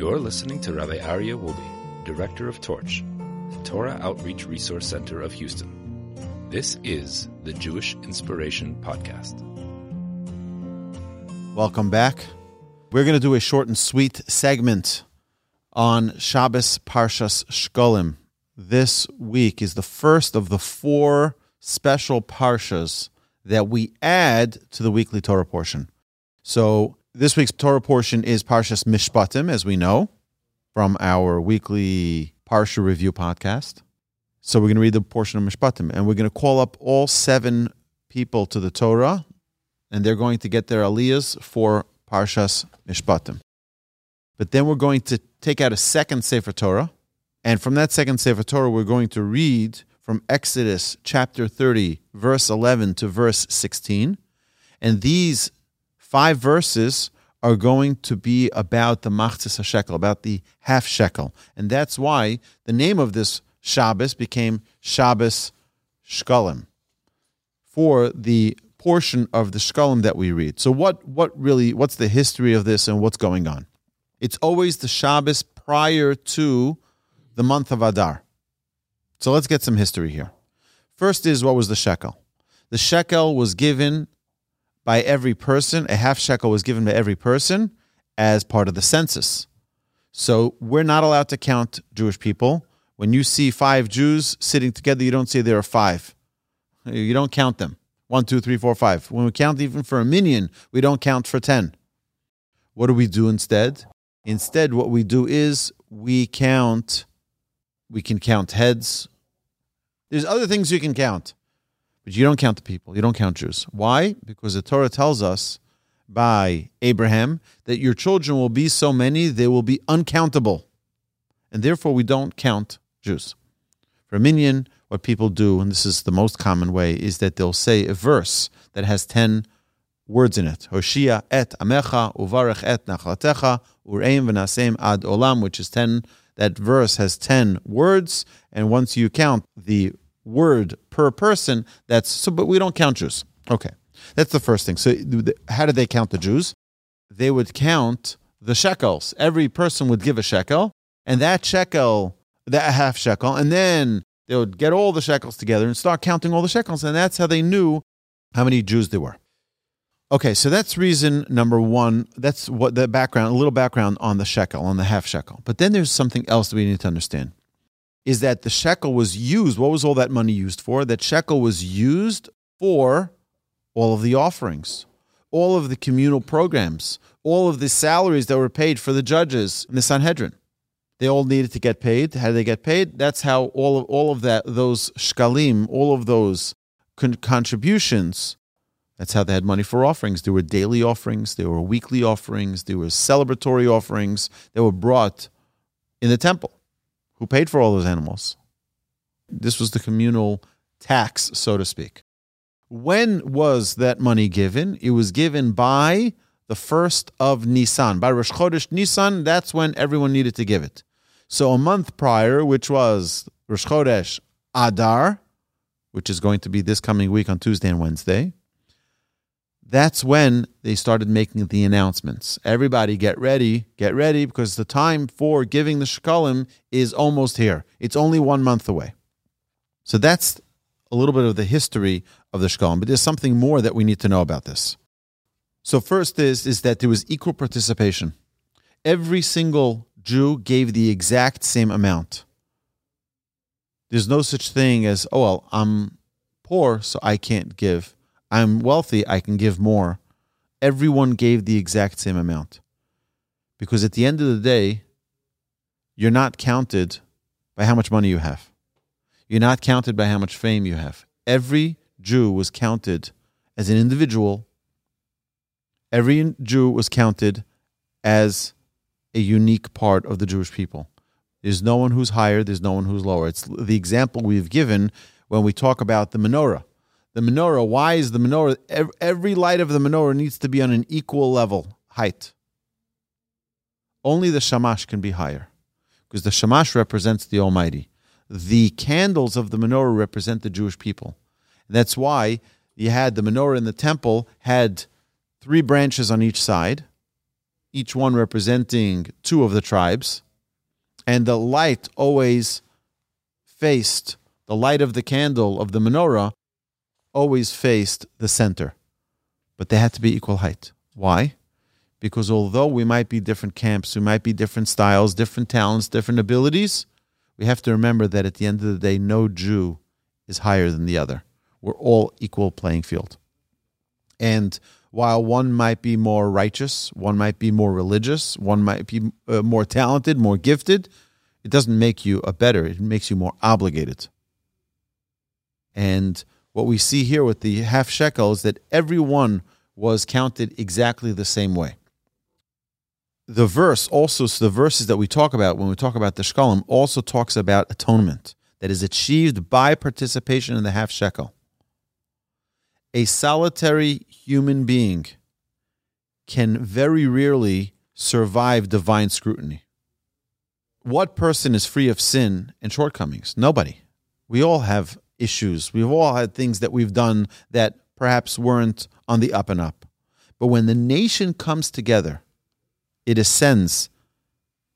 You're listening to Rabbi Aryeh Wolbe, Director of Torch, the Torah Outreach Resource Center of Houston. This is the Jewish Inspiration Podcast. Welcome back. We're going to do a short and sweet segment on Shabbos Parshas Shkolim. This week is the first of the four special parshas that we add to the weekly Torah portion. So this week's Torah portion is Parshas Mishpatim, as we know from our weekly Parsha review podcast. So we're going to read the portion of Mishpatim, and we're going to call up all seven people to the Torah, and they're going to get their aliyahs for Parshas Mishpatim. But then we're going to take out a second Sefer Torah, and from that second Sefer Torah, we're going to read from Exodus chapter 30, verse 11 to verse 16. And these five verses are going to be about the machzis shekel, about the half shekel, and that's why the name of this Shabbos became Shabbos Shkolim for the portion of the Shkolim that we read. So, what what really what's the history of this and what's going on? It's always the Shabbos prior to the month of Adar. So let's get some history here. First is what was the shekel? The shekel was given by every person, a half shekel was given by every person as part of the census. So we're not allowed to count Jewish people. When you see five Jews sitting together, you don't say there are five. You don't count them. One, two, three, four, five. When we count even for a minyan, we don't count for 10. What do we do instead? Instead, what we do is we count, we can count heads. There's other things you can count. But you don't count the people. You don't count Jews. Why? Because the Torah tells us by Abraham that your children will be so many, they will be uncountable. And therefore, we don't count Jews. For a minyan, what people do, and this is the most common way, is that they'll say a verse that has 10 words in it. Hoshia et amecha, uvarech et nachlatecha, ureim v'nasem ad olam, which is 10. That verse has 10 words. And once you count the word per person, that's so, but we don't count Jews. Okay. That's the first thing. So, how did they count the Jews? They would count the shekels. Every person would give a shekel, and that shekel, that half shekel, and then they would get all the shekels together and start counting all the shekels, and that's how they knew how many Jews there were. Okay, so that's reason number one. That's what the background, a little background on the shekel, on the half shekel. But then there's something else that we need to understand is that the shekel was used. What was all that money used for? That shekel was used for all of the offerings, all of the communal programs, all of the salaries that were paid for the judges in the Sanhedrin. They all needed to get paid. How did they get paid? That's how all of all of that those shkalim, all of those con- contributions. That's how they had money for offerings. There were daily offerings, there were weekly offerings, there were celebratory offerings that were brought in the temple. Who paid for all those animals? This was the communal tax, so to speak. When was that money given? It was given by the first of Nisan. By Rosh Chodesh Nisan, that's when everyone needed to give it. So a month prior, which was Rosh Chodesh Adar, which is going to be this coming week on Tuesday and Wednesday, that's when they started making the announcements. Everybody get ready, get ready, because the time for giving the shekalim is almost here. It's only one month away. So that's a little bit of the history of the shekalim, but there's something more that we need to know about this. So first is, is that there was equal participation. Every single Jew gave the exact same amount. There's no such thing as, oh, well, I'm poor, so I can't give I'm wealthy, I can give more. Everyone gave the exact same amount. Because at the end of the day, you're not counted by how much money you have. You're not counted by how much fame you have. Every Jew was counted as an individual. Every Jew was counted as a unique part of the Jewish people. There's no one who's higher, there's no one who's lower. It's the example we've given when we talk about the menorah the menorah. Why is the menorah? Every light of the menorah needs to be on an equal level height. Only the shamash can be higher, because the shamash represents the Almighty. The candles of the menorah represent the Jewish people. And that's why you had the menorah in the temple had three branches on each side, each one representing two of the tribes, and the light always faced the light of the candle of the menorah always faced the center. But they had to be equal height. Why? Because although we might be different camps, we might be different styles, different talents, different abilities, we have to remember that at the end of the day, no Jew is higher than the other. We're all equal playing field. And while one might be more righteous, one might be more religious, one might be uh, more talented, more gifted, it doesn't make you a better, it makes you more obligated. And what we see here with the half shekel is that everyone was counted exactly the same way. The verse also, so the verses that we talk about when we talk about the shkalim also talks about atonement that is achieved by participation in the half shekel. A solitary human being can very rarely survive divine scrutiny. What person is free of sin and shortcomings? Nobody. We all have issues. We've all had things that we've done that perhaps weren't on the up and up. But when the nation comes together, it ascends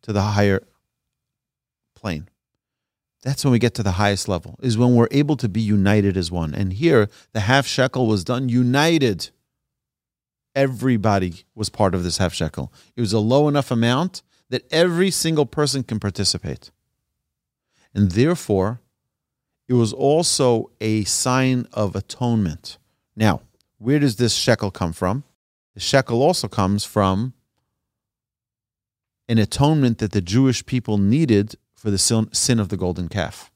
to the higher plane. That's when we get to the highest level, is when we're able to be united as one. And here, the half shekel was done united. Everybody was part of this half shekel. It was a low enough amount that every single person can participate. And therefore, it was also a sign of atonement. Now, where does this shekel come from? The shekel also comes from an atonement that the Jewish people needed for the sin of the golden calf,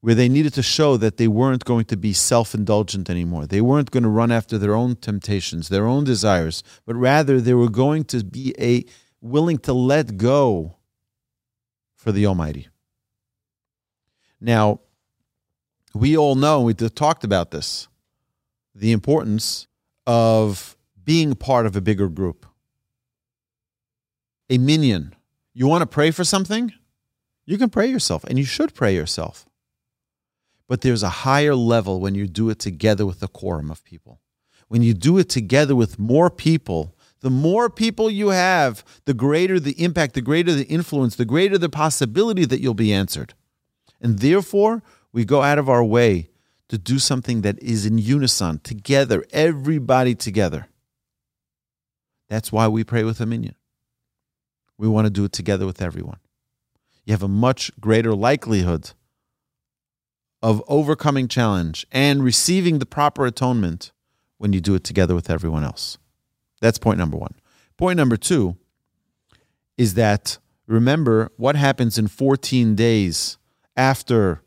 where they needed to show that they weren't going to be self indulgent anymore. They weren't going to run after their own temptations, their own desires, but rather they were going to be a willing to let go for the Almighty. Now, we all know, we talked about this, the importance of being part of a bigger group. A minyan. You want to pray for something? You can pray yourself, and you should pray yourself. But there's a higher level when you do it together with a quorum of people. When you do it together with more people, the more people you have, the greater the impact, the greater the influence, the greater the possibility that you'll be answered. And therefore, we go out of our way to do something that is in unison, together, everybody together. That's why we pray with a minyan. We want to do it together with everyone. You have a much greater likelihood of overcoming challenge and receiving the proper atonement when you do it together with everyone else. That's point number one. Point number two is that remember what happens in 14 days after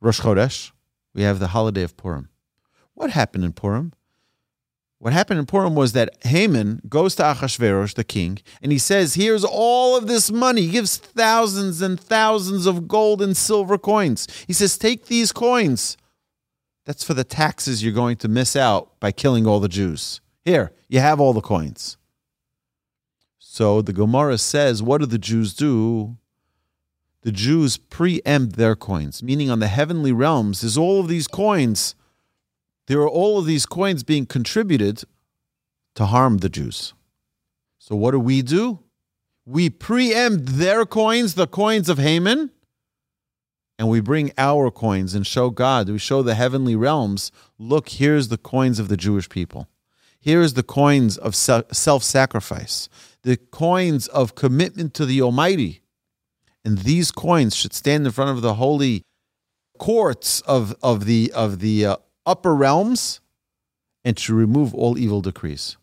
Rosh Chodesh, we have the holiday of Purim. What happened in Purim? What happened in Purim was that Haman goes to Achashverosh, the king, and he says, Here's all of this money. He gives thousands and thousands of gold and silver coins. He says, Take these coins. That's for the taxes you're going to miss out by killing all the Jews. Here, you have all the coins. So the Gemara says, What do the Jews do? The Jews preempt their coins, meaning on the heavenly realms, there's all of these coins. There are all of these coins being contributed to harm the Jews. So what do we do? We preempt their coins, the coins of Haman, and we bring our coins and show God, we show the heavenly realms, look, here's the coins of the Jewish people. Here's the coins of self sacrifice, the coins of commitment to the Almighty and these coins should stand in front of the holy courts of, of the, of the uh, upper realms and to remove all evil decrees.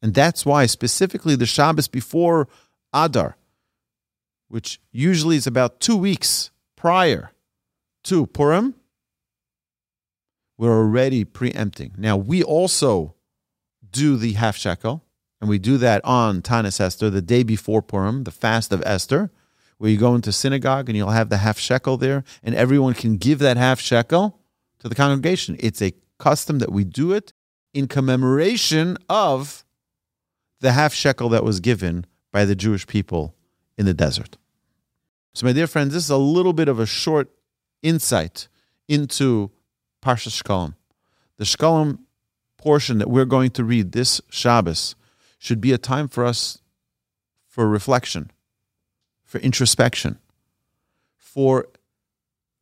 And that's why, specifically, the Shabbos before Adar, which usually is about two weeks prior to Purim, we're already preempting. Now, we also do the half shekel, and we do that on Tanis Esther, the day before Purim, the fast of Esther where you go into synagogue and you'll have the half shekel there, and everyone can give that half shekel to the congregation. It's a custom that we do it in commemoration of the half shekel that was given by the Jewish people in the desert. So, my dear friends, this is a little bit of a short insight into Parsha Shkalim. The Shkalim portion that we're going to read this Shabbos should be a time for us for reflection, for introspection, for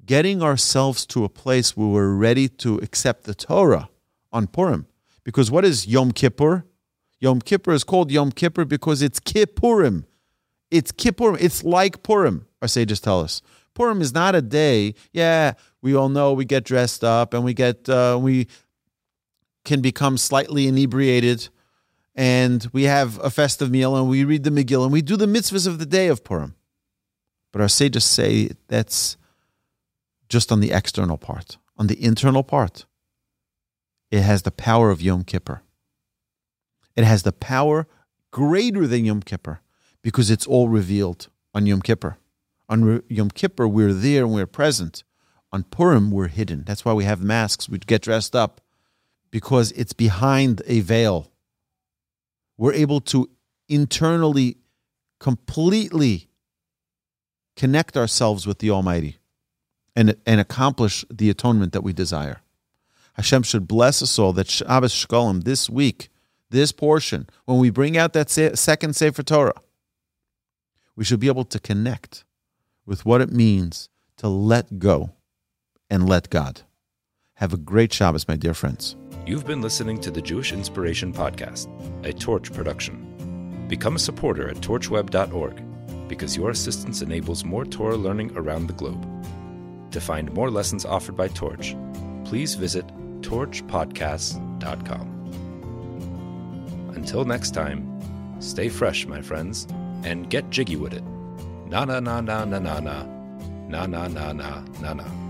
getting ourselves to a place where we're ready to accept the Torah on Purim. Because what is Yom Kippur? Yom Kippur is called Yom Kippur because it's Kippurim. It's Kippurim. It's like Purim, our sages tell us. Purim is not a day. Yeah, we all know we get dressed up and we get uh, we can become slightly inebriated, and we have a festive meal and we read the Megillah and we do the mitzvahs of the day of Purim. But our sages say that's just on the external part. On the internal part, it has the power of Yom Kippur. It has the power greater than Yom Kippur because it's all revealed on Yom Kippur. On Yom Kippur, we're there and we're present. On Purim, we're hidden. That's why we have masks. We get dressed up because it's behind a veil. We're able to internally, completely connect ourselves with the Almighty and, and accomplish the atonement that we desire. Hashem should bless us all that Shabbos Shkolim this week, this portion, when we bring out that second Sefer Torah, we should be able to connect with what it means to let go and let God. Have a great Shabbos, my dear friends. You've been listening to the Jewish Inspiration Podcast, a Torch production. Become a supporter at torchweb.org because your assistance enables more Torah learning around the globe. To find more lessons offered by Torch, please visit torchpodcasts.com. Until next time, stay fresh, my friends, and get jiggy with it. Na na na na na na na. Na na na na na na.